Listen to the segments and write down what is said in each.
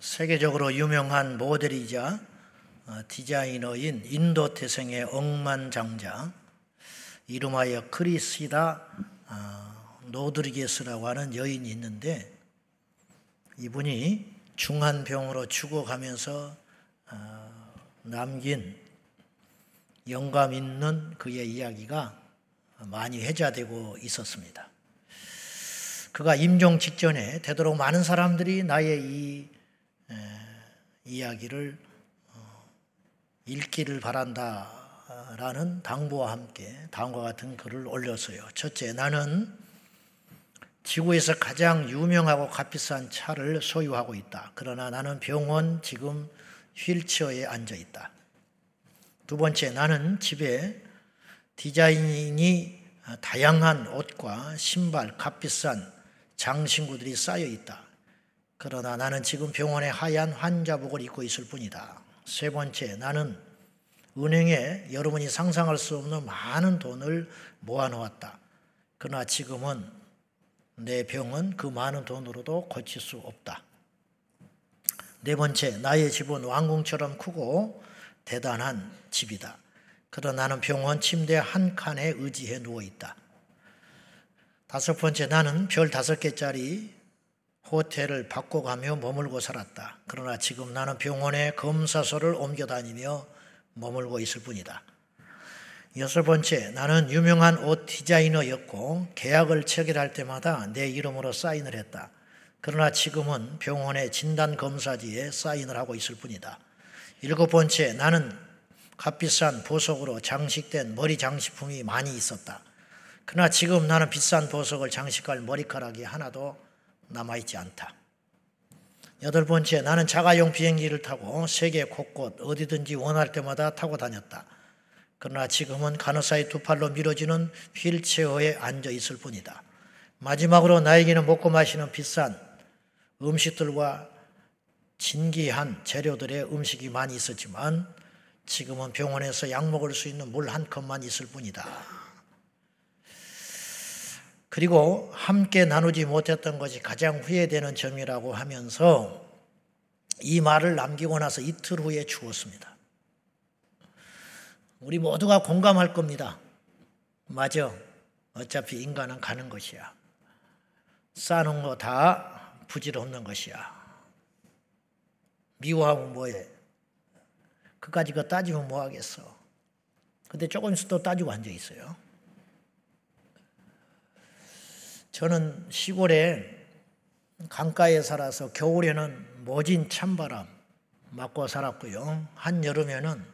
세계적으로 유명한 모델이자 어, 디자이너인 인도 태생의 억만장자 이름하여 크리시다 어, 노드리게스라고 하는 여인이 있는데 이분이 중한 병으로 죽어가면서 어, 남긴 영감 있는 그의 이야기가 많이 회자되고 있었습니다. 그가 임종 직전에 되도록 많은 사람들이 나의 이 이야기를 어, 읽기를 바란다라는 당부와 함께 다음과 같은 글을 올렸어요. 첫째, 나는 지구에서 가장 유명하고 값비싼 차를 소유하고 있다. 그러나 나는 병원 지금 휠체어에 앉아 있다. 두 번째, 나는 집에 디자인이 다양한 옷과 신발, 값비싼 장신구들이 쌓여 있다. 그러나 나는 지금 병원에 하얀 환자복을 입고 있을 뿐이다. 세 번째, 나는 은행에 여러분이 상상할 수 없는 많은 돈을 모아놓았다. 그러나 지금은 내 병은 그 많은 돈으로도 고칠 수 없다. 네 번째, 나의 집은 왕궁처럼 크고 대단한 집이다. 그러나 나는 병원 침대 한 칸에 의지해 누워 있다. 다섯 번째, 나는 별 다섯 개짜리 호텔을 바꿔가며 머물고 살았다. 그러나 지금 나는 병원에 검사소를 옮겨 다니며 머물고 있을 뿐이다. 여섯 번째, 나는 유명한 옷 디자이너였고 계약을 체결할 때마다 내 이름으로 사인을 했다. 그러나 지금은 병원의 진단 검사지에 사인을 하고 있을 뿐이다. 일곱 번째, 나는 값비싼 보석으로 장식된 머리 장식품이 많이 있었다. 그러나 지금 나는 비싼 보석을 장식할 머리카락이 하나도 남아있지 않다. 여덟 번째, 나는 자가용 비행기를 타고 세계 곳곳 어디든지 원할 때마다 타고 다녔다. 그러나 지금은 간호사의 두 팔로 밀어지는 휠체어에 앉아 있을 뿐이다. 마지막으로 나에게는 먹고 마시는 비싼 음식들과 진기한 재료들의 음식이 많이 있었지만 지금은 병원에서 약 먹을 수 있는 물 한 컵만 있을 뿐이다. 그리고 함께 나누지 못했던 것이 가장 후회되는 점이라고 하면서 이 말을 남기고 나서 이틀 후에 죽었습니다. 우리 모두가 공감할 겁니다. 맞아. 어차피 인간은 가는 것이야. 쌓는 거 다 부질없는 것이야. 미워하면 뭐해? 그까지 그 따지면 뭐 하겠어? 근데 조금 있어 또 따지고 앉아 있어요. 저는 시골에 강가에 살아서 겨울에는 모진 찬바람 맞고 살았고요. 한여름에는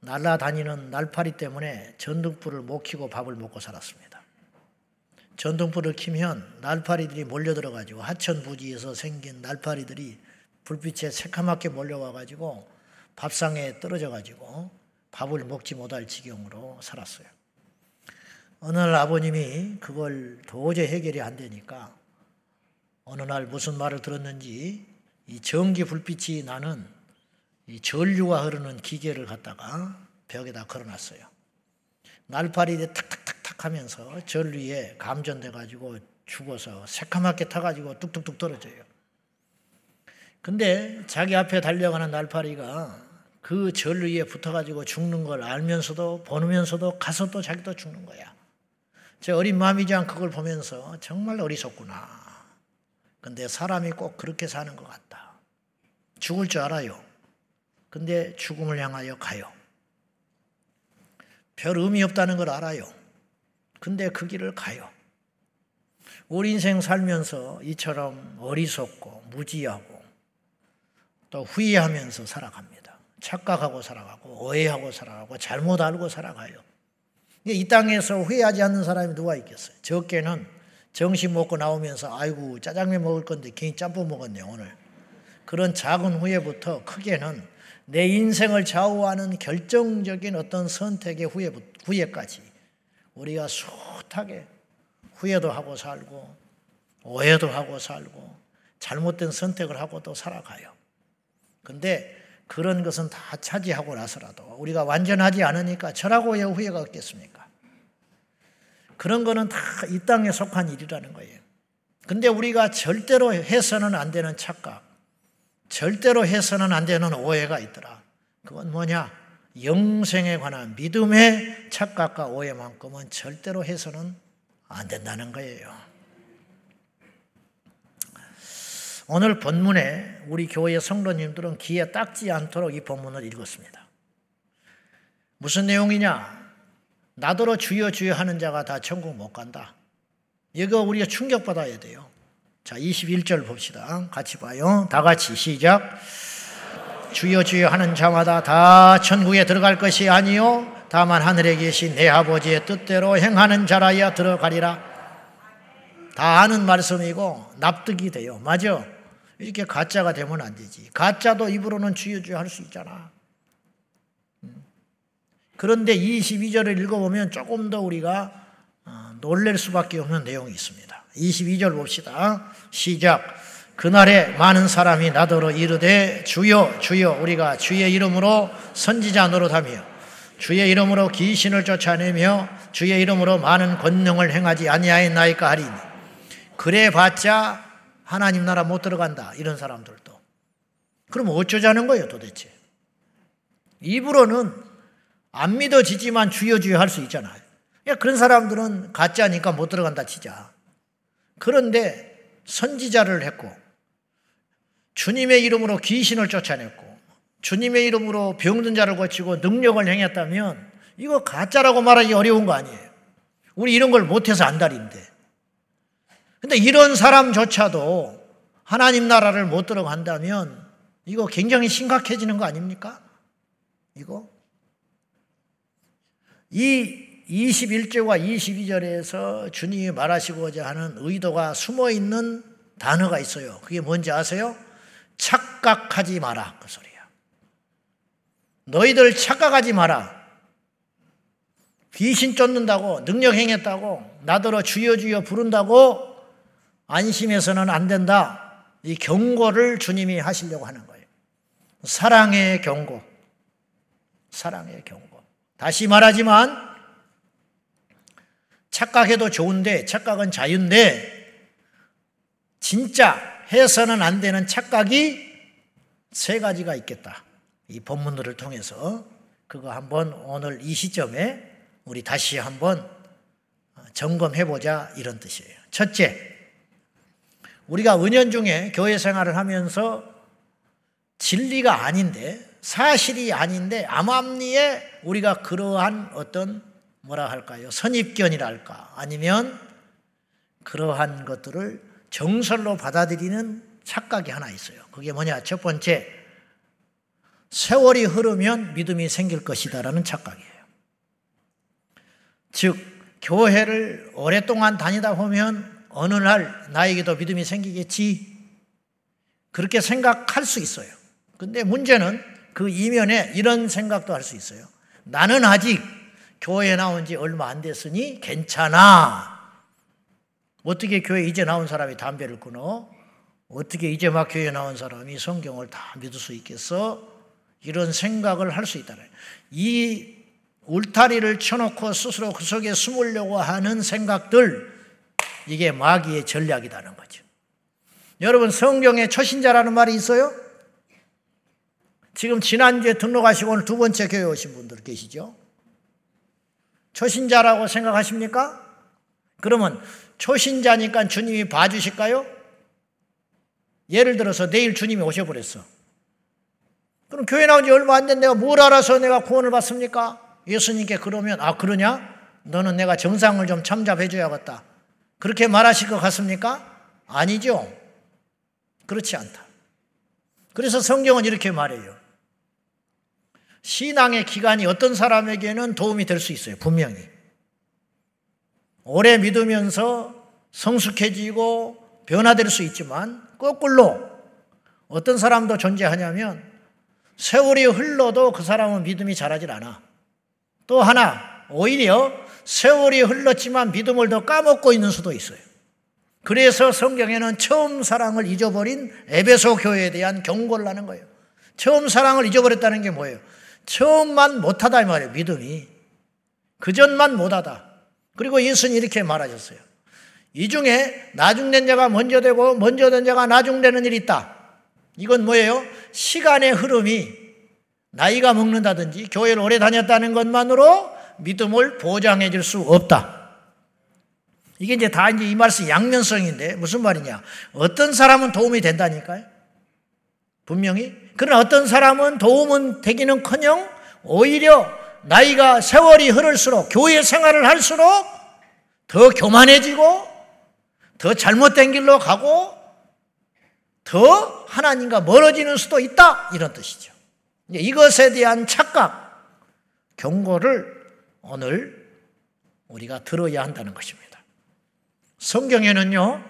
날아다니는 날파리 때문에 전등불을 못 켜고 밥을 먹고 살았습니다. 전등불을 켜면 날파리들이 몰려들어가지고 하천 부지에서 생긴 날파리들이 불빛에 새카맣게 몰려와가지고 밥상에 떨어져가지고 밥을 먹지 못할 지경으로 살았어요. 어느 날 아버님이 그걸 도저히 해결이 안 되니까 어느 날 무슨 말을 들었는지 이 전기 불빛이 나는 이 전류가 흐르는 기계를 갖다가 벽에다 걸어놨어요. 날파리들이 탁탁탁탁 하면서 전류에 감전돼 가지고 죽어서 새카맣게 타가지고 뚝뚝뚝 떨어져요. 근데 자기 앞에 달려가는 날파리가 그 전류에 붙어가지고 죽는 걸 알면서도 보면서도 가서 또 자기도 죽는 거야. 제 어린 마음이지만 그걸 보면서 정말 어리석구나. 근데 사람이 꼭 그렇게 사는 것 같다. 죽을 줄 알아요. 근데 죽음을 향하여 가요. 별 의미 없다는 걸 알아요. 근데 그 길을 가요. 우리 인생 살면서 이처럼 어리석고 무지하고 또 후회하면서 살아갑니다. 착각하고 살아가고 오해하고 살아가고 잘못 알고 살아가요. 이 땅에서 후회하지 않는 사람이 누가 있겠어요? 적게는 정신 먹고 나오면서 아이고 짜장면 먹을 건데 괜히 짬뽕 먹었네 오늘. 그런 작은 후회부터 크게는 내 인생을 좌우하는 결정적인 어떤 선택의 후회, 후회까지 우리가 숱하게 후회도 하고 살고 오해도 하고 살고 잘못된 선택을 하고 또 살아가요. 근데 그런 것은 다 차지하고 나서라도 우리가 완전하지 않으니까 저라고 왜 후회가 없겠습니까? 그런 거는 다 이 땅에 속한 일이라는 거예요. 근데 우리가 절대로 해서는 안 되는 착각. 절대로 해서는 안 되는 오해가 있더라. 그건 뭐냐? 영생에 관한 믿음의 착각과 오해만큼은 절대로 해서는 안 된다는 거예요. 오늘 본문에 우리 교회 성도님들은 귀에 닦지 않도록 이 본문을 읽었습니다. 무슨 내용이냐? 나더러 주여 주여 하는 자가 다 천국 못 간다. 이거 우리가 충격받아야 돼요. 자, 21절 봅시다. 같이 봐요. 다 같이 시작. 주여 주여 하는 자마다 다 천국에 들어갈 것이 아니요 다만 하늘에 계신 내 아버지의 뜻대로 행하는 자라야 들어가리라. 다 아는 말씀이고 납득이 돼요. 맞아. 이렇게 가짜가 되면 안 되지. 가짜도 입으로는 주여 주여 할 수 있잖아. 음. 그런데 22절을 읽어보면 조금 더 우리가 어, 놀랄 수밖에 없는 내용이 있습니다. 22절 봅시다. 시작. 그날에 많은 사람이 나더러 이르되 주여 주여 우리가 주의 이름으로 선지자 노릇하며 주의 이름으로 귀신을 쫓아내며 주의 이름으로 많은 권능을 행하지 아니하였나이까 하리니 그래 봤자 하나님 나라 못 들어간다. 이런 사람들도. 그럼 어쩌자는 거예요 도대체? 입으로는 안 믿어지지만 주여 주여 할 수 있잖아요. 그런 사람들은 가짜니까 못 들어간다 치자. 그런데 선지자를 했고 주님의 이름으로 귀신을 쫓아냈고 주님의 이름으로 병든 자를 고치고 능력을 행했다면 이거 가짜라고 말하기 어려운 거 아니에요. 우리 이런 걸 못해서 안달인데. 근데 이런 사람조차도 하나님 나라를 못 들어간다면 이거 굉장히 심각해지는 거 아닙니까? 이거? 이 21절과 22절에서 주님이 말하시고자 하는 의도가 숨어 있는 단어가 있어요. 그게 뭔지 아세요? 착각하지 마라. 그 소리야. 너희들 착각하지 마라. 귀신 쫓는다고, 능력 행했다고, 나더러 주여 주여 부른다고 안심해서는 안 된다. 이 경고를 주님이 하시려고 하는 거예요. 사랑의 경고. 사랑의 경고. 다시 말하지만, 착각해도 좋은데, 착각은 자유인데, 진짜 해서는 안 되는 착각이 세 가지가 있겠다. 이 본문들을 통해서 그거 한번 오늘 이 시점에 우리 다시 한번 점검해 보자 이런 뜻이에요. 첫째, 우리가 은연중에 교회 생활을 하면서 진리가 아닌데 사실이 아닌데 암암리에 우리가 그러한 어떤 뭐라 할까요? 선입견이랄까 아니면 그러한 것들을 정설로 받아들이는 착각이 하나 있어요. 그게 뭐냐? 첫 번째, 세월이 흐르면 믿음이 생길 것이다라는 착각이에요. 즉, 교회를 오랫동안 다니다 보면 어느 날 나에게도 믿음이 생기겠지. 그렇게 생각할 수 있어요. 근데 문제는 그 이면에 이런 생각도 할 수 있어요. 나는 아직 교회에 나온 지 얼마 안 됐으니 괜찮아. 어떻게 교회 이제 나온 사람이 담배를 끊어? 어떻게 이제 막 교회 나온 사람이 성경을 다 믿을 수 있겠어? 이런 생각을 할 수 있다는 이 울타리를 쳐놓고 스스로 그 속에 숨으려고 하는 생각들 이게 마귀의 전략이라는 거죠. 여러분 성경에 초신자라는 말이 있어요? 지금 지난주에 등록하시고 오늘 두 번째 교회 오신 분들 계시죠? 초신자라고 생각하십니까? 그러면 초신자니까 주님이 봐주실까요? 예를 들어서 내일 주님이 오셔버렸어. 그럼 교회 나온 지 얼마 안 된 내가 뭘 알아서 내가 구원을 받습니까? 예수님께 그러면, 아, 그러냐? 너는 내가 정상을 좀 참잡해 줘야겠다. 그렇게 말하실 것 같습니까? 아니죠. 그렇지 않다. 그래서 성경은 이렇게 말해요. 신앙의 기간이 어떤 사람에게는 도움이 될 수 있어요. 분명히. 오래 믿으면서 성숙해지고 변화될 수 있지만 거꾸로 어떤 사람도 존재하냐면 세월이 흘러도 그 사람은 믿음이 자라질 않아. 또 하나, 오히려 세월이 흘렀지만 믿음을 더 까먹고 있는 수도 있어요. 그래서 성경에는 처음 사랑을 잊어버린 에베소 교회에 대한 경고를 하는 거예요. 처음 사랑을 잊어버렸다는 게 뭐예요? 처음만 못하다 이 말이에요, 믿음이. 그전만 못하다. 그리고 예수는 이렇게 말하셨어요. 이 중에 나중된 자가 먼저 되고 먼저 된 자가 나중되는 일이 있다. 이건 뭐예요? 시간의 흐름이 나이가 먹는다든지 교회를 오래 다녔다는 것만으로 믿음을 보장해 줄 수 없다. 이게 이제 다 이제 이 말씀 양면성인데 무슨 말이냐? 어떤 사람은 도움이 된다니까요. 분명히. 그러나 어떤 사람은 도움은 되기는 커녕 오히려 나이가 세월이 흐를수록 교회 생활을 할수록 더 교만해지고 더 잘못된 길로 가고 더 하나님과 멀어지는 수도 있다 이런 뜻이죠. 이것에 대한 착각, 경고를 오늘 우리가 들어야 한다는 것입니다. 성경에는요,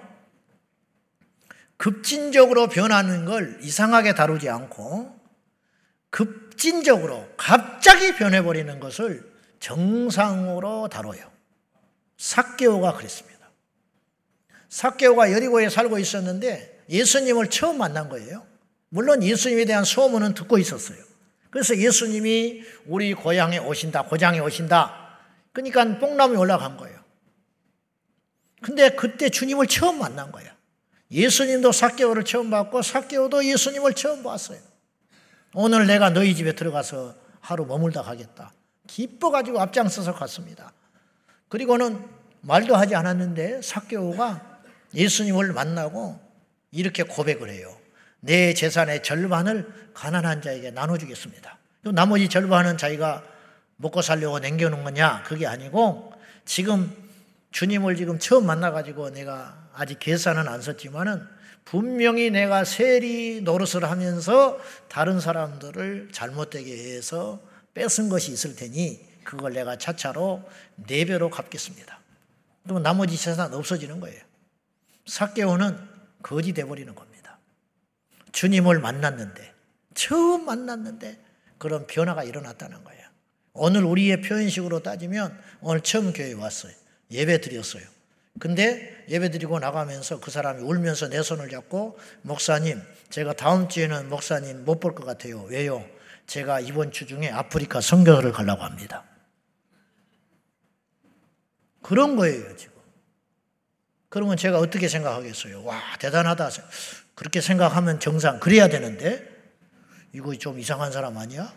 급진적으로 변하는 걸 이상하게 다루지 않고 급진적으로 갑자기 변해버리는 것을 정상으로 다뤄요. 사개오가 그랬습니다. 사개오가 여리고에 살고 있었는데 예수님을 처음 만난 거예요. 물론 예수님에 대한 소문은 듣고 있었어요. 그래서 예수님이 우리 고향에 오신다, 고장에 오신다. 그러니까 뽕나무에 올라간 거예요. 근데 그때 주님을 처음 만난 거예요. 예수님도 사개오를 처음 봤고 사개오도 예수님을 처음 봤어요. 오늘 내가 너희 집에 들어가서 하루 머물다 가겠다. 기뻐가지고 앞장서서 갔습니다. 그리고는 말도 하지 않았는데 사개오가 예수님을 만나고 이렇게 고백을 해요. 내 재산의 절반을 가난한 자에게 나눠주겠습니다. 나머지 절반은 자기가 먹고 살려고 남겨놓은 거냐? 그게 아니고 지금 주님을 지금 처음 만나가지고 내가 아직 계산은 안 썼지만은 분명히 내가 세리 노릇을 하면서 다른 사람들을 잘못되게 해서 뺏은 것이 있을 테니 그걸 내가 차차로 네 배로 갚겠습니다. 그러면 나머지 재산 없어지는 거예요. 사개오는 거지 돼버리는 겁니다. 주님을 만났는데 처음 만났는데 그런 변화가 일어났다는 거예요. 오늘 우리의 표현식으로 따지면 오늘 처음 교회 왔어요. 예배 드렸어요. 근데 예배 드리고 나가면서 그 사람이 울면서 내 손을 잡고 목사님, 제가 다음 주에는 목사님 못 볼 것 같아요. 왜요? 제가 이번 주 중에 아프리카 선교를 가려고 합니다. 그런 거예요, 지금. 그러면 제가 어떻게 생각하겠어요? 와, 대단하다. 그렇게 생각하면 정상, 그래야 되는데, 이거 좀 이상한 사람 아니야?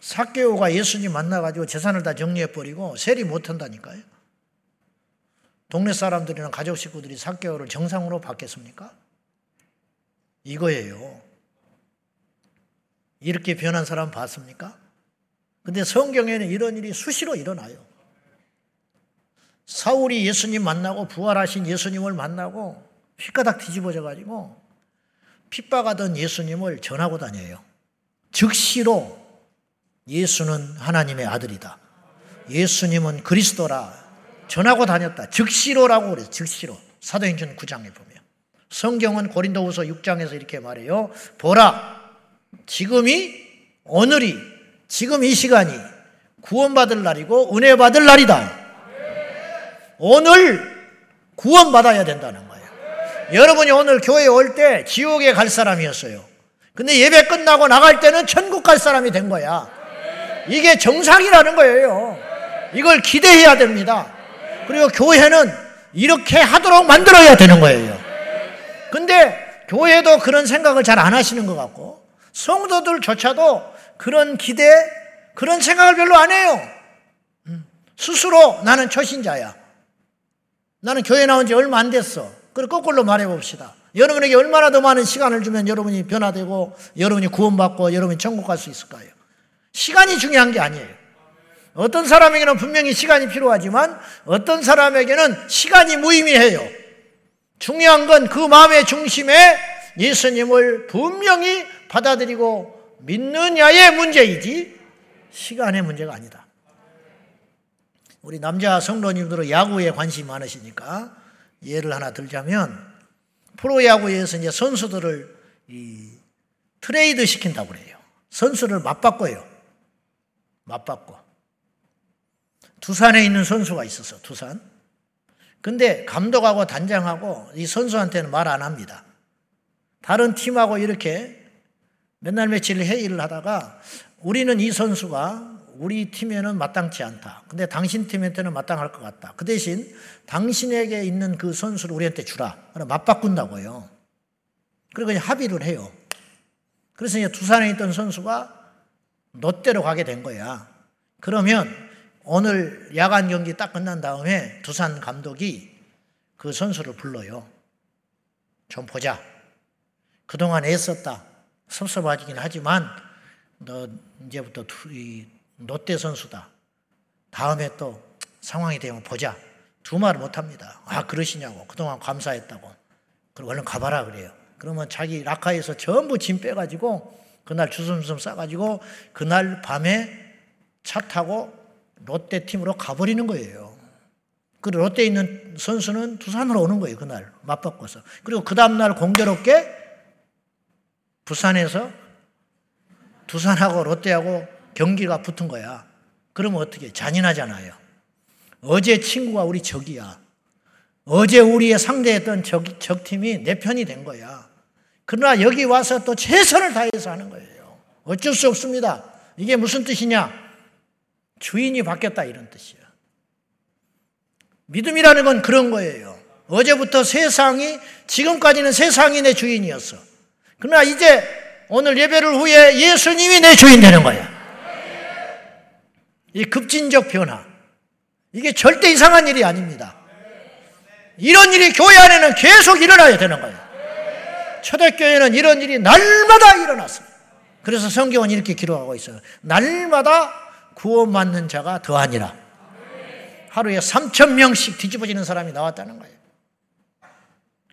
사개오가 예수님 만나가지고 재산을 다 정리해버리고 세리 못한다니까요. 동네 사람들이나 가족 식구들이 사개월을 정상으로 받겠습니까? 이거예요. 이렇게 변한 사람 봤습니까? 근데 성경에는 이런 일이 수시로 일어나요. 사울이 예수님 만나고 부활하신 예수님을 만나고 휘가닥 뒤집어져 가지고 핍박하던 예수님을 전하고 다녀요. 즉시로 예수는 하나님의 아들이다. 예수님은 그리스도라. 전하고 다녔다. 즉시로라고 그래요. 즉시로. 사도행전 9장에 보면. 성경은 고린도후서 6장에서 이렇게 말해요. 보라. 지금이 오늘이 지금 이 시간이 구원받을 날이고 은혜 받을 날이다. 오늘 구원받아야 된다는. 여러분이 오늘 교회에 올 때 지옥에 갈 사람이었어요. 근데 예배 끝나고 나갈 때는 천국 갈 사람이 된 거야. 이게 정상이라는 거예요. 이걸 기대해야 됩니다. 그리고 교회는 이렇게 하도록 만들어야 되는 거예요. 근데 교회도 그런 생각을 잘 안 하시는 것 같고 성도들조차도 그런 기대, 그런 생각을 별로 안 해요. 음, 스스로 나는 초신자야. 나는 교회 나온 지 얼마 안 됐어. 그리고 거꾸로 말해 봅시다. 여러분에게 얼마나 더 많은 시간을 주면 여러분이 변화되고 여러분이 구원받고 여러분이 천국 갈 수 있을까요? 시간이 중요한 게 아니에요. 어떤 사람에게는 분명히 시간이 필요하지만 어떤 사람에게는 시간이 무의미해요. 중요한 건 그 마음의 중심에 예수님을 분명히 받아들이고 믿느냐의 문제이지 시간의 문제가 아니다. 우리 남자 성도님들은 야구에 관심이 많으시니까 예를 하나 들자면 프로야구에서 이제 선수들을 트레이드 시킨다고 그래요. 선수를 맞바꿔요. 맞바꿔. 두산에 있는 선수가 있었어, 두산. 근데 감독하고 단장하고 이 선수한테는 말 안 합니다. 다른 팀하고 이렇게 맨날 며칠 회의를 하다가 우리는 이 선수가 우리 팀에는 마땅치 않다. 근데 당신 팀한테는 마땅할 것 같다. 그 대신 당신에게 있는 그 선수를 우리한테 주라. 맞바꾼다고요. 그리고 합의를 해요. 그래서 이제 두산에 있던 선수가 롯데로 가게 된 거야. 그러면 오늘 야간 경기 딱 끝난 다음에 두산 감독이 그 선수를 불러요. 좀 보자. 그동안 애썼다. 섭섭하긴 하지만 너 이제부터 롯데 선수다. 다음에 또 상황이 되면 보자. 두 말을 못 합니다. 아, 그러시냐고. 그동안 감사했다고. 그리고 얼른 가봐라 그래요. 그러면 자기 라카에서 전부 짐 빼가지고 그날 주섬주섬 싸가지고 그날 밤에 차 타고 롯데 팀으로 가버리는 거예요. 그 롯데에 있는 선수는 두산으로 오는 거예요. 그날 맞바꿔서. 그리고 그 다음날 공교롭게 부산에서 두산하고 롯데하고 경기가 붙은 거야. 그러면 어떻게 잔인하잖아요. 어제 친구가 우리 적이야. 어제 우리의 상대했던 적, 적팀이 내 편이 된 거야. 그러나 여기 와서 또 최선을 다해서 하는 거예요. 어쩔 수 없습니다. 이게 무슨 뜻이냐? 주인이 바뀌었다 이런 뜻이야. 믿음이라는 건 그런 거예요. 어제부터 세상이 지금까지는 세상이 내 주인이었어. 그러나 이제 오늘 예배를 후에 예수님이 내 주인 되는 거야. 이 급진적 변화. 이게 절대 이상한 일이 아닙니다. 이런 일이 교회 안에는 계속 일어나야 되는 거예요. 초대교회는 이런 일이 날마다 일어났어요. 그래서 성경은 이렇게 기록하고 있어요. 날마다 구원받는 자가 더하니라. 하루에 3천 명씩 뒤집어지는 사람이 나왔다는 거예요.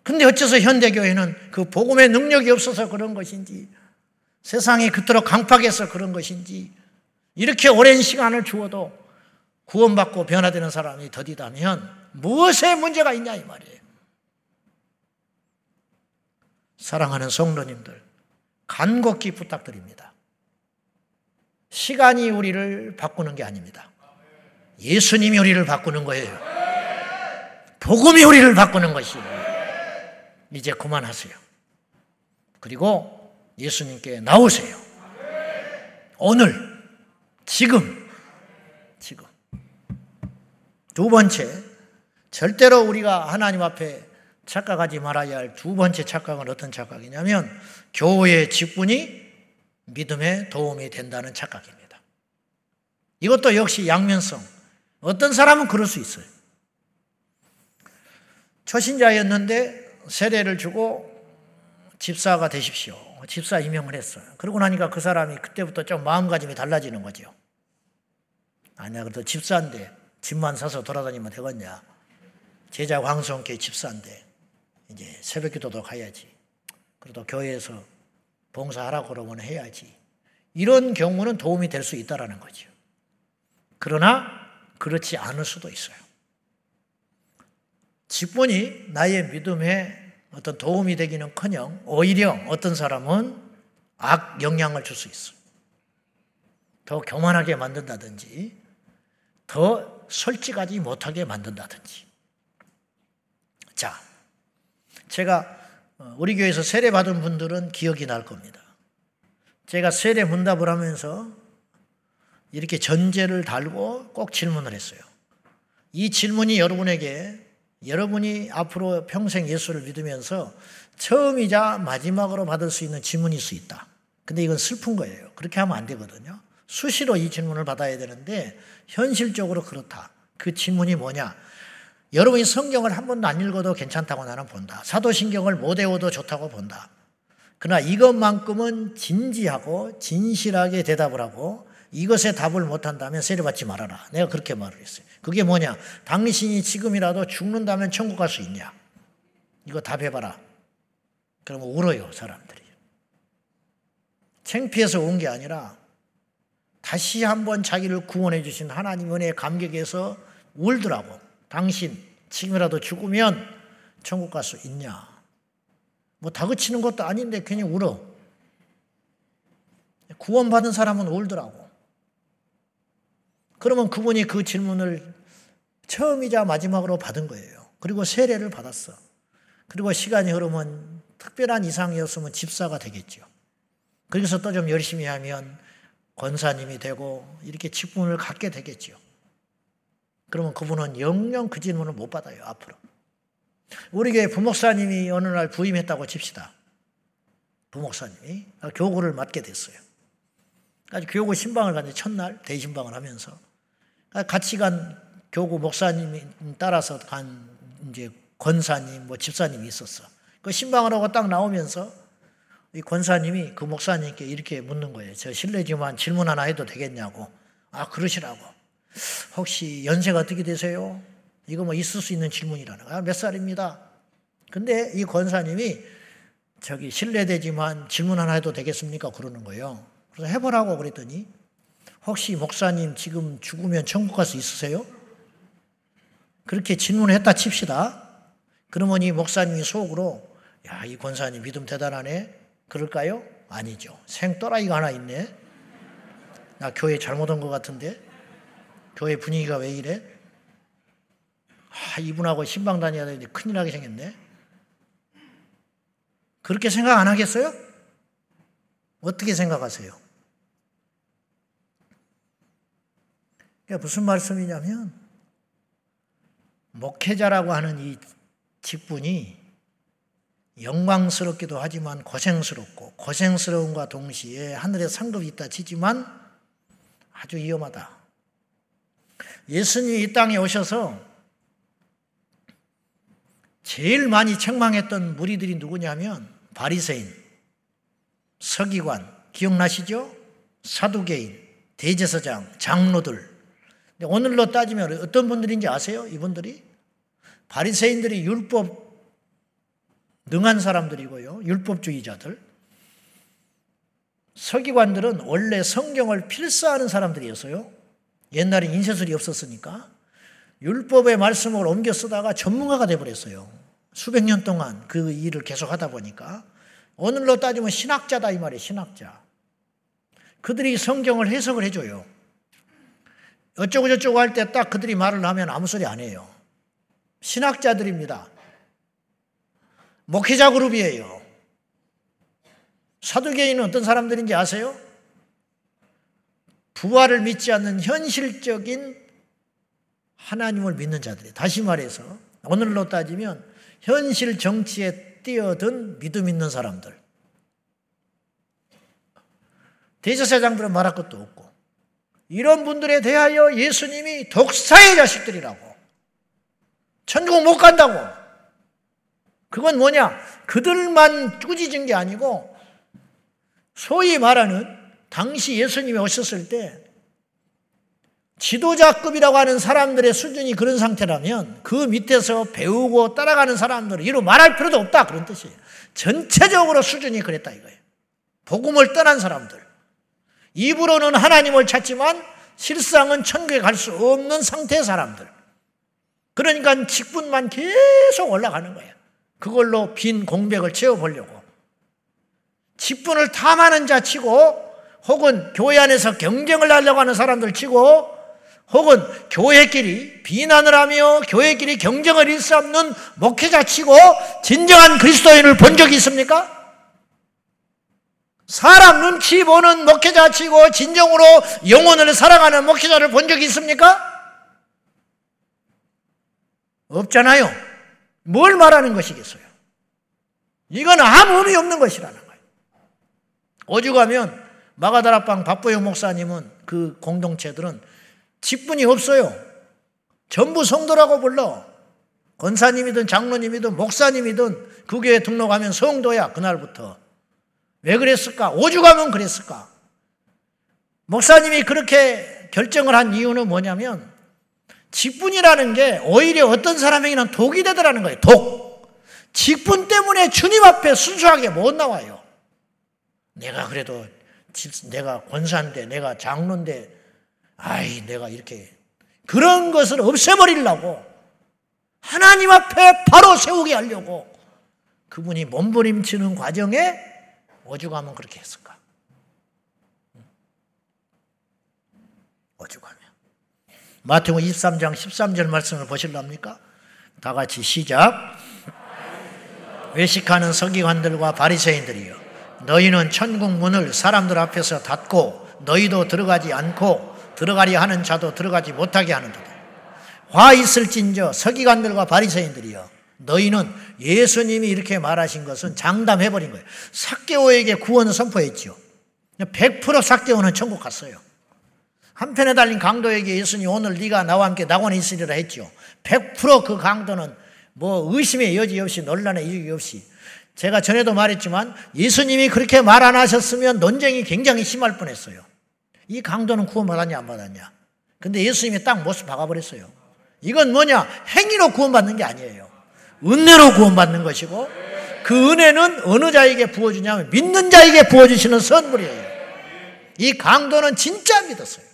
근데 어째서 현대교회는 그 복음의 능력이 없어서 그런 것인지, 세상이 그토록 강팍해서 그런 것인지, 이렇게 오랜 시간을 주어도 구원받고 변화되는 사람이 더디다면 무엇에 문제가 있냐 이 말이에요. 사랑하는 성도님들, 간곡히 부탁드립니다. 시간이 우리를 바꾸는 게 아닙니다. 예수님이 우리를 바꾸는 거예요. 복음이 우리를 바꾸는 것이에요. 이제 그만하세요. 그리고 예수님께 나오세요. 오늘, 지금, 지금. 두 번째, 절대로 우리가 하나님 앞에 착각하지 말아야 할 두 번째 착각은 어떤 착각이냐면 교회의 직분이 믿음에 도움이 된다는 착각입니다. 이것도 역시 양면성. 어떤 사람은 그럴 수 있어요. 초신자였는데 세례를 주고 집사가 되십시오. 집사 임명을 했어요. 그러고 나니까 그 사람이 그때부터 좀 마음가짐이 달라지는 거죠. 아니야, 그래도 집사인데 집만 사서 돌아다니면 되겠냐. 제자 황성께 집사인데 이제 새벽 기도도 가야지. 그래도 교회에서 봉사하라고 그러면 해야지. 이런 경우는 도움이 될 수 있다라는 거죠. 그러나 그렇지 않을 수도 있어요. 직분이 나의 믿음에 어떤 도움이 되기는 커녕 오히려 어떤 사람은 악 영향을 줄 수 있어요. 더 교만하게 만든다든지, 더 솔직하지 못하게 만든다든지. 자, 제가 어, 우리 교회에서 세례 받은 분들은 기억이 날 겁니다. 제가 세례 문답을 하면서 이렇게 전제를 달고 꼭 질문을 했어요. 이 질문이 여러분에게 여러분이 앞으로 평생 예수를 믿으면서 처음이자 마지막으로 받을 수 있는 질문일 수 있다. 근데 이건 슬픈 거예요. 그렇게 하면 안 되거든요. 수시로 이 질문을 받아야 되는데 현실적으로 그렇다. 그 질문이 뭐냐? 여러분이 성경을 한 번도 안 읽어도 괜찮다고 나는 본다. 사도신경을 못 외워도 좋다고 본다. 그러나 이것만큼은 진지하고 진실하게 대답을 하고 이것에 답을 못한다면 세례받지 말아라. 내가 그렇게 말을 했어요. 그게 뭐냐? 당신이 지금이라도 죽는다면 천국 갈 수 있냐? 이거 답해봐라. 그러면 울어요, 사람들이. 창피해서 온 게 아니라 다시 한번 자기를 구원해 주신 하나님 은혜의 감격에서 울더라고. 당신 지금이라도 죽으면 천국 갈 수 있냐? 뭐 다그치는 것도 아닌데 괜히 울어. 구원받은 사람은 울더라고. 그러면 그분이 그 질문을 처음이자 마지막으로 받은 거예요. 그리고 세례를 받았어. 그리고 시간이 흐르면 특별한 이상이었으면 집사가 되겠죠. 그래서 또 좀 열심히 하면 권사님이 되고 이렇게 직분을 갖게 되겠죠. 그러면 그분은 영영 그 질문을 못 받아요, 앞으로. 우리 교회 부목사님이 어느 날 부임했다고 칩시다. 부목사님이 교구를 맡게 됐어요. 아주 교구 신방을 갔는데 첫날 대신방을 하면서 같이 간 교구 목사님이 따라서 간 이제 권사님 뭐 집사님이 있었어. 그 신방을 하고 딱 나오면서 이 권사님이 그 목사님께 이렇게 묻는 거예요. 저 실례지만 질문 하나 해도 되겠냐고. 아 그러시라고. 혹시 연세가 어떻게 되세요? 이거 뭐 있을 수 있는 질문이라는 거야. 몇 살입니다. 근데 이 권사님이 저기 실례되지만 질문 하나 해도 되겠습니까? 그러는 거예요. 그래서 해보라고 그랬더니 혹시 목사님 지금 죽으면 천국 갈수 있으세요? 그렇게 질문했다 칩시다. 그러면 이 목사님이 속으로 야, 이 권사님 믿음 대단하네. 그럴까요? 아니죠. 생또라이가 하나 있네. 나 교회 잘못 온 것 같은데. 교회 분위기가 왜 이래? 아, 이분하고 신방 다녀야 되는데 큰일 나게 생겼네. 그렇게 생각 안 하겠어요? 어떻게 생각하세요? 그러니까 무슨 말씀이냐면 목회자라고 하는 이 직분이 영광스럽기도 하지만 고생스럽고 고생스러움과 동시에 하늘에 상급이 있다 치지만 아주 위험하다. 예수님이 이 땅에 오셔서 제일 많이 책망했던 무리들이 누구냐면 바리새인, 서기관, 기억나시죠? 사두개인, 대제사장, 장로들. 오늘로 따지면 어떤 분들인지 아세요? 이분들이 바리새인들이 율법 능한 사람들이고요. 율법주의자들. 서기관들은 원래 성경을 필사하는 사람들이었어요. 옛날에 인쇄술이 없었으니까 율법의 말씀을 옮겨 쓰다가 전문가가 되어버렸어요. 수백 년 동안 그 일을 계속 하다 보니까 오늘로 따지면 신학자다 이 말이에요. 신학자. 그들이 성경을 해석을 해줘요. 어쩌고 저쩌고 할 때 딱 그들이 말을 하면 아무 소리 안 해요. 신학자들입니다. 목회자 그룹이에요. 사두개인은 어떤 사람들인지 아세요? 부활을 믿지 않는 현실적인 하나님을 믿는 자들이 다시 말해서 오늘로 따지면 현실 정치에 뛰어든 믿음 있는 사람들. 대제사장들은 말할 것도 없고 이런 분들에 대하여 예수님이 독사의 자식들이라고 천국 못 간다고 그건 뭐냐 그들만 꾸짖은 게 아니고 소위 말하는 당시 예수님이 오셨을 때 지도자급이라고 하는 사람들의 수준이 그런 상태라면 그 밑에서 배우고 따라가는 사람들은 이로 말할 필요도 없다 그런 뜻이에요. 전체적으로 수준이 그랬다 이거예요. 복음을 떠난 사람들. 입으로는 하나님을 찾지만 실상은 천국에 갈 수 없는 상태의 사람들. 그러니까 직분만 계속 올라가는 거예요. 그걸로 빈 공백을 채워보려고. 직분을 탐하는 자 치고 혹은 교회 안에서 경쟁을 하려고 하는 사람들 치고 혹은 교회끼리 비난을 하며 교회끼리 경쟁을 일삼는 목회자 치고 진정한 그리스도인을 본 적이 있습니까? 사람 눈치 보는 목회자 치고 진정으로 영혼을 사랑하는 목회자를 본 적이 있습니까? 없잖아요. 뭘 말하는 것이겠어요? 이건 아무 의미 없는 것이라는 거예요. 오죽하면 마가다락방 박보영 목사님은 그 공동체들은 직분이 없어요. 전부 성도라고 불러. 권사님이든 장로님이든 목사님이든 그 교회 등록하면 성도야 그날부터. 왜 그랬을까? 오죽하면 그랬을까? 목사님이 그렇게 결정을 한 이유는 뭐냐면 직분이라는 게 오히려 어떤 사람에게는 독이 되더라는 거예요. 독. 직분 때문에 주님 앞에 순수하게 못 나와요. 내가 그래도 내가 권사인데 내가 장로인데 아이, 내가 이렇게 그런 것을 없애버리려고 하나님 앞에 바로 세우게 하려고 그분이 몸부림치는 과정에 오죽하면 그렇게 했을까? 오죽하면. 마태복 23장 13절 말씀을 보실랍니까? 다 같이 시작. 외식하는 서기관들과 바리새인들이여 너희는 천국 문을 사람들 앞에서 닫고 너희도 들어가지 않고 들어가려 하는 자도 들어가지 못하게 하는도다. 화 있을진저 서기관들과 바리새인들이여 너희는 예수님이 이렇게 말하신 것은 장담해버린 거예요. 사개오에게 구원을 선포했지요. 100% 사개오는 천국 갔어요. 한편에 달린 강도에게 예수님 오늘 네가 나와 함께 낙원에 있으리라 했죠. 100%그 강도는 뭐 의심의 여지 없이 논란의 여지 없이 제가 전에도 말했지만 예수님이 그렇게 말 안 하셨으면 논쟁이 굉장히 심할 뻔했어요. 이 강도는 구원 받았냐 안 받았냐. 근데 예수님이 딱 모습 박아버렸어요. 이건 뭐냐? 행위로 구원받는 게 아니에요. 은혜로 구원받는 것이고 그 은혜는 어느 자에게 부어주냐면 믿는 자에게 부어주시는 선물이에요. 이 강도는 진짜 믿었어요.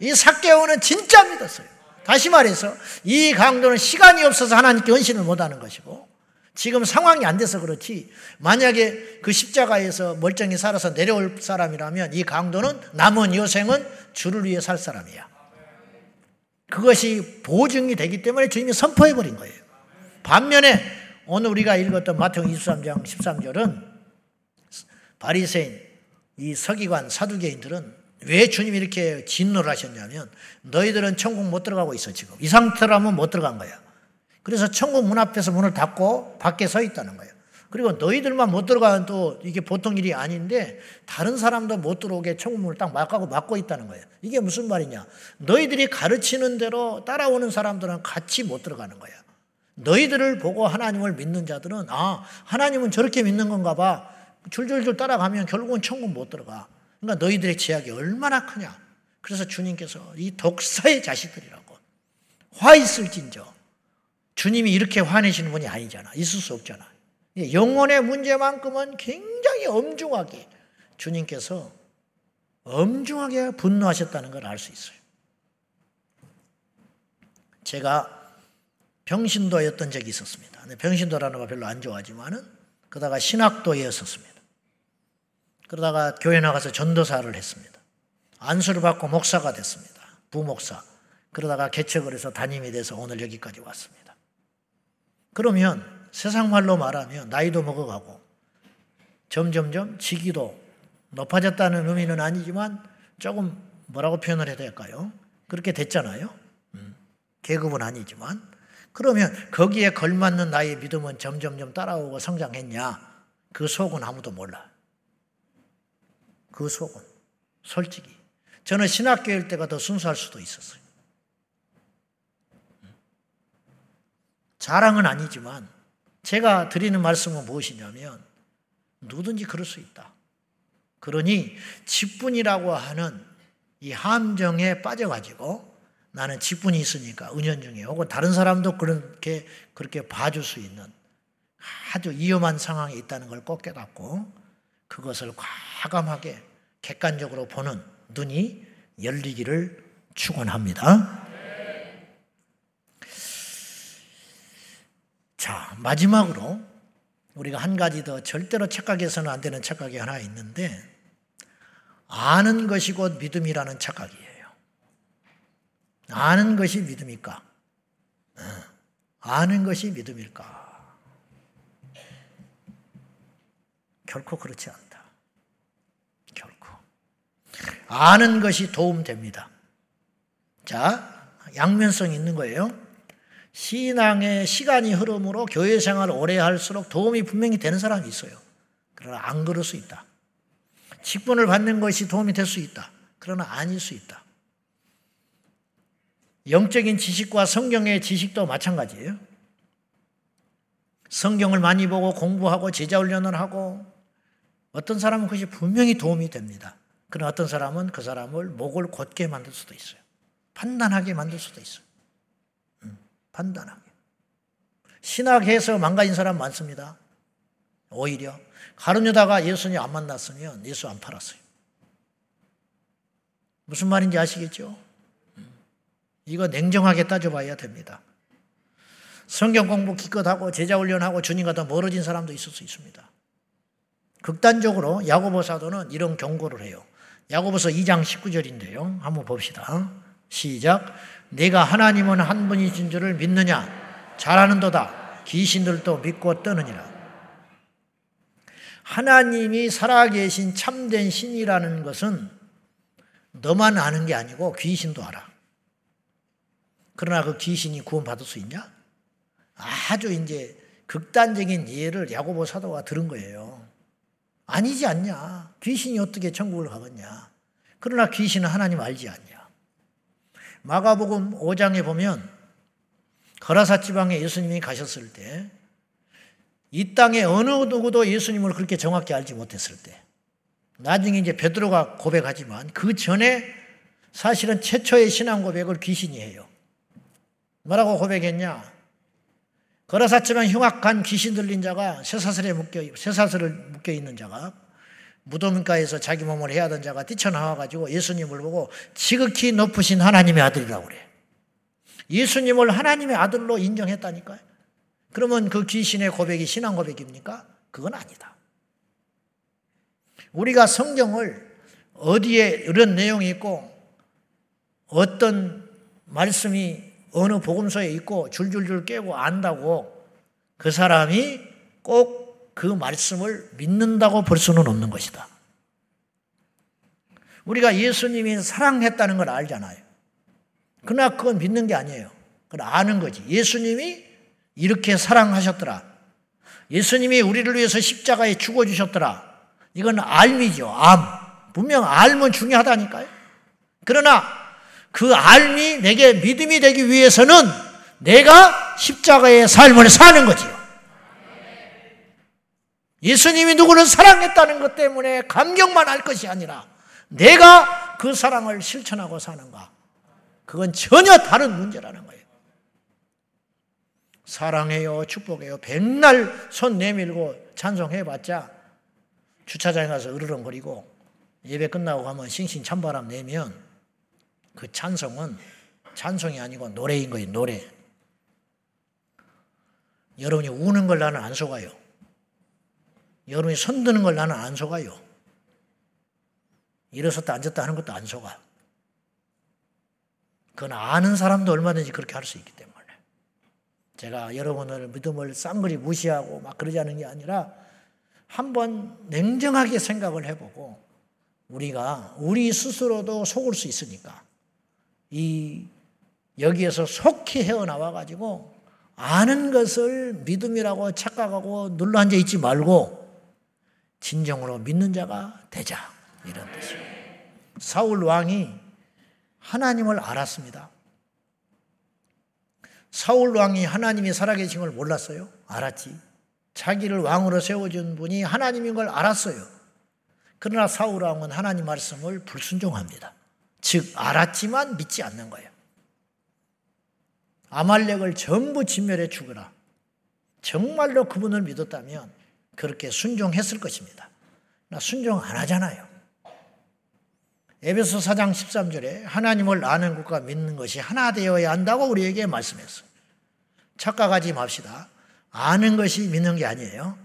이 사개오는 진짜 믿었어요. 다시 말해서 이 강도는 시간이 없어서 하나님께 헌신을 못하는 것이고 지금 상황이 안 돼서 그렇지 만약에 그 십자가에서 멀쩡히 살아서 내려올 사람이라면 이 강도는 남은 여생은 주를 위해 살 사람이야. 그것이 보증이 되기 때문에 주님이 선포해 버린 거예요. 반면에 오늘 우리가 읽었던 마태복 23장 13절은 바리새인 이 서기관 사두개인들은 왜 주님이 이렇게 진노를 하셨냐면 너희들은 천국 못 들어가고 있어 지금 이 상태라면 못 들어간 거야. 그래서 천국 문 앞에서 문을 닫고 밖에 서 있다는 거예요. 그리고 너희들만 못 들어가는 또 이게 보통 일이 아닌데 다른 사람도 못 들어오게 천국 문을 딱 막고 막고 있다는 거예요. 이게 무슨 말이냐? 너희들이 가르치는 대로 따라오는 사람들은 같이 못 들어가는 거야. 너희들을 보고 하나님을 믿는 자들은 아 하나님은 저렇게 믿는 건가 봐. 줄줄줄 따라가면 결국은 천국 못 들어가. 그러니까 너희들의 제약이 얼마나 크냐. 그래서 주님께서 이 독사의 자식들이라고 화 있을진저 주님이 이렇게 화내시는 분이 아니잖아. 있을 수 없잖아. 영혼의 문제만큼은 굉장히 엄중하게 주님께서 엄중하게 분노하셨다는 걸 알 수 있어요. 제가 병신도였던 적이 있었습니다. 병신도라는 거 별로 안 좋아하지만은 그러다가 신학도였었습니다. 그러다가 교회 나가서 전도사를 했습니다. 안수를 받고 목사가 됐습니다. 부목사. 그러다가 개척을 해서 담임이 돼서 오늘 여기까지 왔습니다. 그러면 세상 말로 말하면 나이도 먹어가고 점점점 직위도 높아졌다는 의미는 아니지만 조금 뭐라고 표현을 해야 될까요? 그렇게 됐잖아요. 음, 계급은 아니지만 그러면 거기에 걸맞는 나의 믿음은 점점점 따라오고 성장했냐? 그 속은 아무도 몰라. 그 속은 솔직히 저는 신학교일 때가 더 순수할 수도 있었어요. 자랑은 아니지만 제가 드리는 말씀은 무엇이냐면 누구든지 그럴 수 있다. 그러니 직분이라고 하는 이 함정에 빠져가지고 나는 직분이 있으니까 은연중에 혹은 다른 사람도 그렇게 그렇게 봐줄 수 있는 아주 위험한 상황에 있다는 걸 꼭 깨닫고 그것을 과감하게 객관적으로 보는 눈이 열리기를 축원합니다. 자, 마지막으로 우리가 한 가지 더 절대로 착각해서는 안 되는 착각이 하나 있는데 아는 것이 곧 믿음이라는 착각이에요. 아는 것이 믿음일까? 어, 아는 것이 믿음일까? 결코 그렇지 않다. 결코. 아는 것이 도움됩니다. 자, 양면성 있는 거예요. 신앙의 시간이 흐름으로 교회 생활을 오래 할수록 도움이 분명히 되는 사람이 있어요. 그러나 안 그럴 수 있다. 직분을 받는 것이 도움이 될 수 있다. 그러나 아닐 수 있다. 영적인 지식과 성경의 지식도 마찬가지예요. 성경을 많이 보고 공부하고 제자 훈련을 하고 어떤 사람은 그것이 분명히 도움이 됩니다. 그러나 어떤 사람은 그 사람을 목을 곧게 만들 수도 있어요. 판단하게 만들 수도 있어요. 판단하게. 신학해서 망가진 사람 많습니다. 오히려 가룟유다가 예수님 안 만났으면 예수 안 팔았어요. 무슨 말인지 아시겠죠? 음. 이거 냉정하게 따져봐야 됩니다. 성경 공부 기껏 하고 제자 훈련하고 주님과 더 멀어진 사람도 있을 수 있습니다. 극단적으로 야고보 사도는 이런 경고를 해요. 야고보서 2장 19절인데요. 한번 봅시다. 시작. 내가 하나님은 한 분이신 줄을 믿느냐? 잘하는도다. 귀신들도 믿고 떠느니라. 하나님이 살아계신 참된 신이라는 것은 너만 아는 게 아니고 귀신도 알아. 그러나 그 귀신이 구원받을 수 있냐? 아주 이제 극단적인 예를 야고보 사도가 들은 거예요. 아니지 않냐. 귀신이 어떻게 천국을 가겠냐. 그러나 귀신은 하나님 알지 않냐. 마가복음 5장에 보면 거라사 지방에 예수님이 가셨을 때 이 땅에 어느 누구도 예수님을 그렇게 정확히 알지 못했을 때 나중에 이제 베드로가 고백하지만 그 전에 사실은 최초의 신앙 고백을 귀신이 해요. 뭐라고 고백했냐? 거라사지만 흉악한 귀신 들린 자가 쇠사슬에 묶여 쇠사슬을 묶여 있는 자가 무덤가에서 자기 몸을 해야하던 자가 뛰쳐나와 가지고 예수님을 보고 지극히 높으신 하나님의 아들이라고 그래. 예수님을 하나님의 아들로 인정했다니까요. 그러면 그 귀신의 고백이 신앙 고백입니까? 그건 아니다. 우리가 성경을 어디에 이런 내용이 있고 어떤 말씀이 어느 복음서에 있고 줄줄줄 깨고 안다고 그 사람이 꼭 그 말씀을 믿는다고 볼 수는 없는 것이다. 우리가 예수님이 사랑했다는 걸 알잖아요. 그러나 그건 믿는 게 아니에요. 그건 아는 거지. 예수님이 이렇게 사랑하셨더라. 예수님이 우리를 위해서 십자가에 죽어주셨더라. 이건 알미죠. 암. 분명 알면 중요하다니까요. 그러나 그 알미 내게 믿음이 되기 위해서는 내가 십자가의 삶을 사는 거지요. 예수님이 누구를 사랑했다는 것 때문에 감격만 할 것이 아니라 내가 그 사랑을 실천하고 사는가. 그건 전혀 다른 문제라는 거예요. 사랑해요, 축복해요. 백날 손 내밀고 찬송해봤자 주차장에 가서 으르렁거리고 예배 끝나고 가면 싱싱 찬바람 내면 그 찬송은 찬송이 아니고 노래인 거예요, 노래. 여러분이 우는 걸 나는 안 속아요. 여러분이 손드는 걸 나는 안 속아요. 일어섰다 앉았다 하는 것도 안 속아. 그건 아는 사람도 얼마든지 그렇게 할 수 있기 때문에. 제가 여러분을 믿음을 쌍그리 무시하고 막 그러자는 게 아니라 한번 냉정하게 생각을 해보고 우리가 우리 스스로도 속을 수 있으니까 이 여기에서 속히 헤어나와 가지고 아는 것을 믿음이라고 착각하고 눌러 앉아 있지 말고 진정으로 믿는 자가 되자 이런 뜻이에요. 사울 왕이 하나님을 알았습니다. 사울 왕이 하나님이 살아계신 걸 몰랐어요? 알았지. 자기를 왕으로 세워준 분이 하나님인 걸 알았어요. 그러나 사울 왕은 하나님 말씀을 불순종합니다. 즉 알았지만 믿지 않는 거예요. 아말렉을 전부 진멸해 죽으라. 정말로 그분을 믿었다면 그렇게 순종했을 것입니다. 나 순종 안 하잖아요. 에베소 4장 13절에 하나님을 아는 것과 믿는 것이 하나 되어야 한다고 우리에게 말씀했어요. 착각하지 맙시다. 아는 것이 믿는 게 아니에요.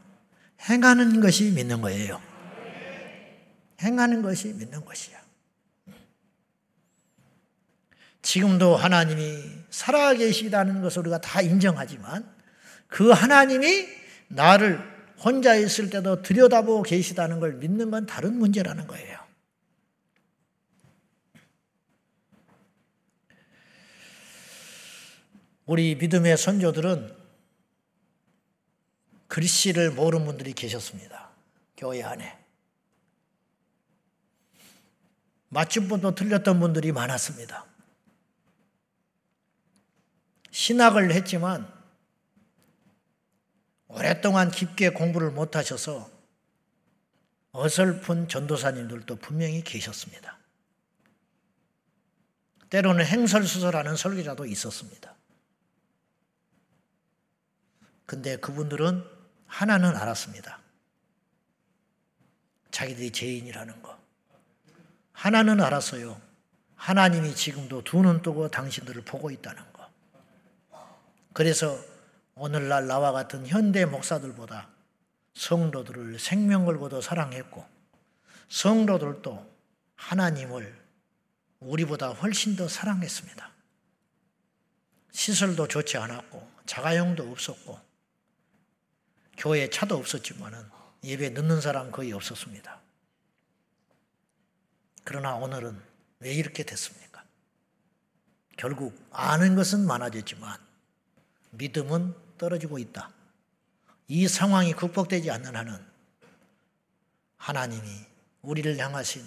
행하는 것이 믿는 거예요. 행하는 것이 믿는 것이야. 지금도 하나님이 살아계시다는 것을 우리가 다 인정하지만 그 하나님이 나를 혼자 있을 때도 들여다보고 계시다는 걸 믿는 건 다른 문제라는 거예요. 우리 믿음의 선조들은 글씨를 모르는 분들이 계셨습니다. 교회 안에. 맞춤법도 틀렸던 분들이 많았습니다. 신학을 했지만 오랫동안 깊게 공부를 못 하셔서 어설픈 전도사님들도 분명히 계셨습니다. 때로는 행설수설하는 설교자도 있었습니다. 근데 그분들은 하나는 알았습니다. 자기들이 죄인이라는 거. 하나는 알았어요. 하나님이 지금도 두 눈 뜨고 당신들을 보고 있다는 거. 그래서 오늘날 나와 같은 현대 목사들보다 성도들을 생명 걸고도 사랑했고 성도들도 하나님을 우리보다 훨씬 더 사랑했습니다. 시설도 좋지 않았고 자가용도 없었고 교회에 차도 없었지만은 예배 늦는 사람 거의 없었습니다. 그러나 오늘은 왜 이렇게 됐습니까? 결국 아는 것은 많아졌지만 믿음은 떨어지고 있다. 이 상황이 극복되지 않는 한은 하나님이 우리를 향하신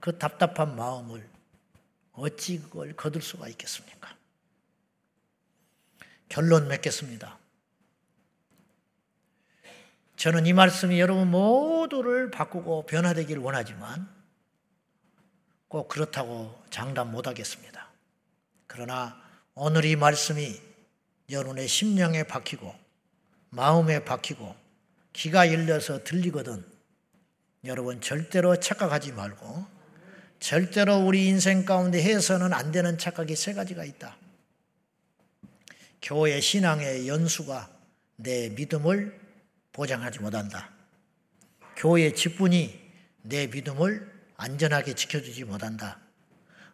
그 답답한 마음을 어찌 그걸 거둘 수가 있겠습니까? 결론 맺겠습니다. 저는 이 말씀이 여러분 모두를 바꾸고 변화되기를 원하지만 꼭 그렇다고 장담 못 하겠습니다. 그러나 오늘 이 말씀이 여러분의 심령에 박히고 마음에 박히고 귀가 열려서 들리거든 여러분 절대로 착각하지 말고 절대로 우리 인생 가운데 해서는 안 되는 착각이 세 가지가 있다. 교회 신앙의 연수가 내 믿음을 보장하지 못한다. 교회 직분이 내 믿음을 안전하게 지켜주지 못한다.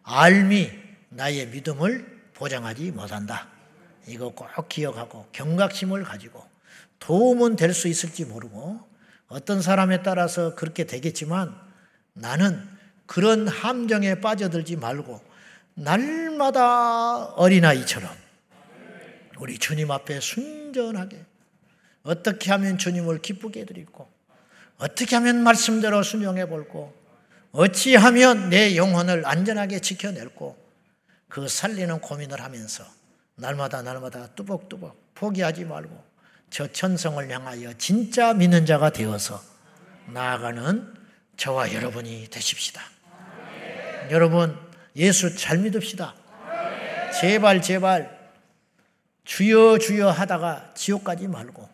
알미 나의 믿음을 보장하지 못한다. 이거 꼭 기억하고 경각심을 가지고 도움은 될 수 있을지 모르고 어떤 사람에 따라서 그렇게 되겠지만 나는 그런 함정에 빠져들지 말고 날마다 어린아이처럼 우리 주님 앞에 순전하게 어떻게 하면 주님을 기쁘게 해드리고 어떻게 하면 말씀대로 순종해 볼고 어찌하면 내 영혼을 안전하게 지켜낼고 그 살리는 고민을 하면서 날마다 날마다 뚜벅뚜벅 포기하지 말고 저 천성을 향하여 진짜 믿는 자가 되어서 나아가는 저와 여러분이 되십시다. 여러분 예수 잘 믿읍시다. 제발 제발 주여 주여 하다가 지옥 가지 말고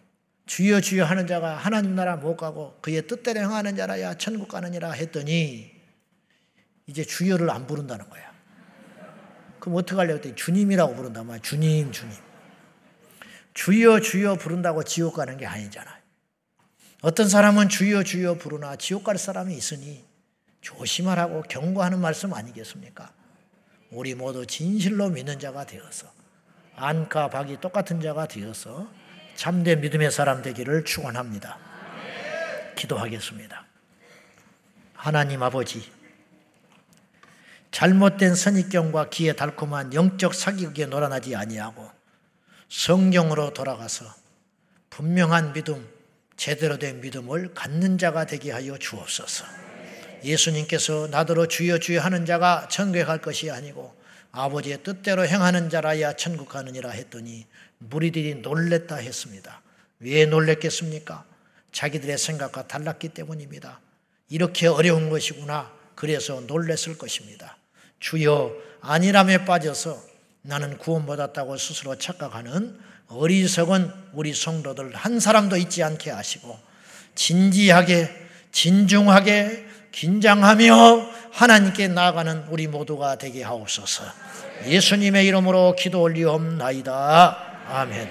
주여 주여 하는 자가 하나님 나라 못 가고 그의 뜻대로 행하는 자라야 천국 가느니라 했더니 이제 주여를 안 부른다는 거야. 그럼 어떻게 하려고 했더니 주님이라고 부른단 말이야. 주님, 주님. 주여, 주여 부른다고 지옥 가는 게 아니잖아요. 어떤 사람은 주여, 주여 부르나 지옥 갈 사람이 있으니 조심하라고 경고하는 말씀 아니겠습니까? 우리 모두 진실로 믿는 자가 되어서 안과 박이 똑같은 자가 되어서 참된 믿음의 사람 되기를 축원합니다. 기도하겠습니다. 하나님 아버지 잘못된 선입견과 기의 달콤한 영적 사기극에 놀아나지 아니하고 성경으로 돌아가서 분명한 믿음, 제대로 된 믿음을 갖는 자가 되게 하여 주옵소서. 예수님께서 나더러 주여 주여 하는 자가 천국에 갈 것이 아니고 아버지의 뜻대로 행하는 자라야 천국 가느니라 했더니 무리들이 놀랬다 했습니다. 왜 놀랬겠습니까? 자기들의 생각과 달랐기 때문입니다. 이렇게 어려운 것이구나. 그래서 놀랬을 것입니다. 주여 안일함에 빠져서 나는 구원받았다고 스스로 착각하는 어리석은 우리 성도들 한 사람도 있지 않게 하시고 진지하게 진중하게 긴장하며 하나님께 나아가는 우리 모두가 되게 하옵소서. 예수님의 이름으로 기도 올리옵나이다. 아멘.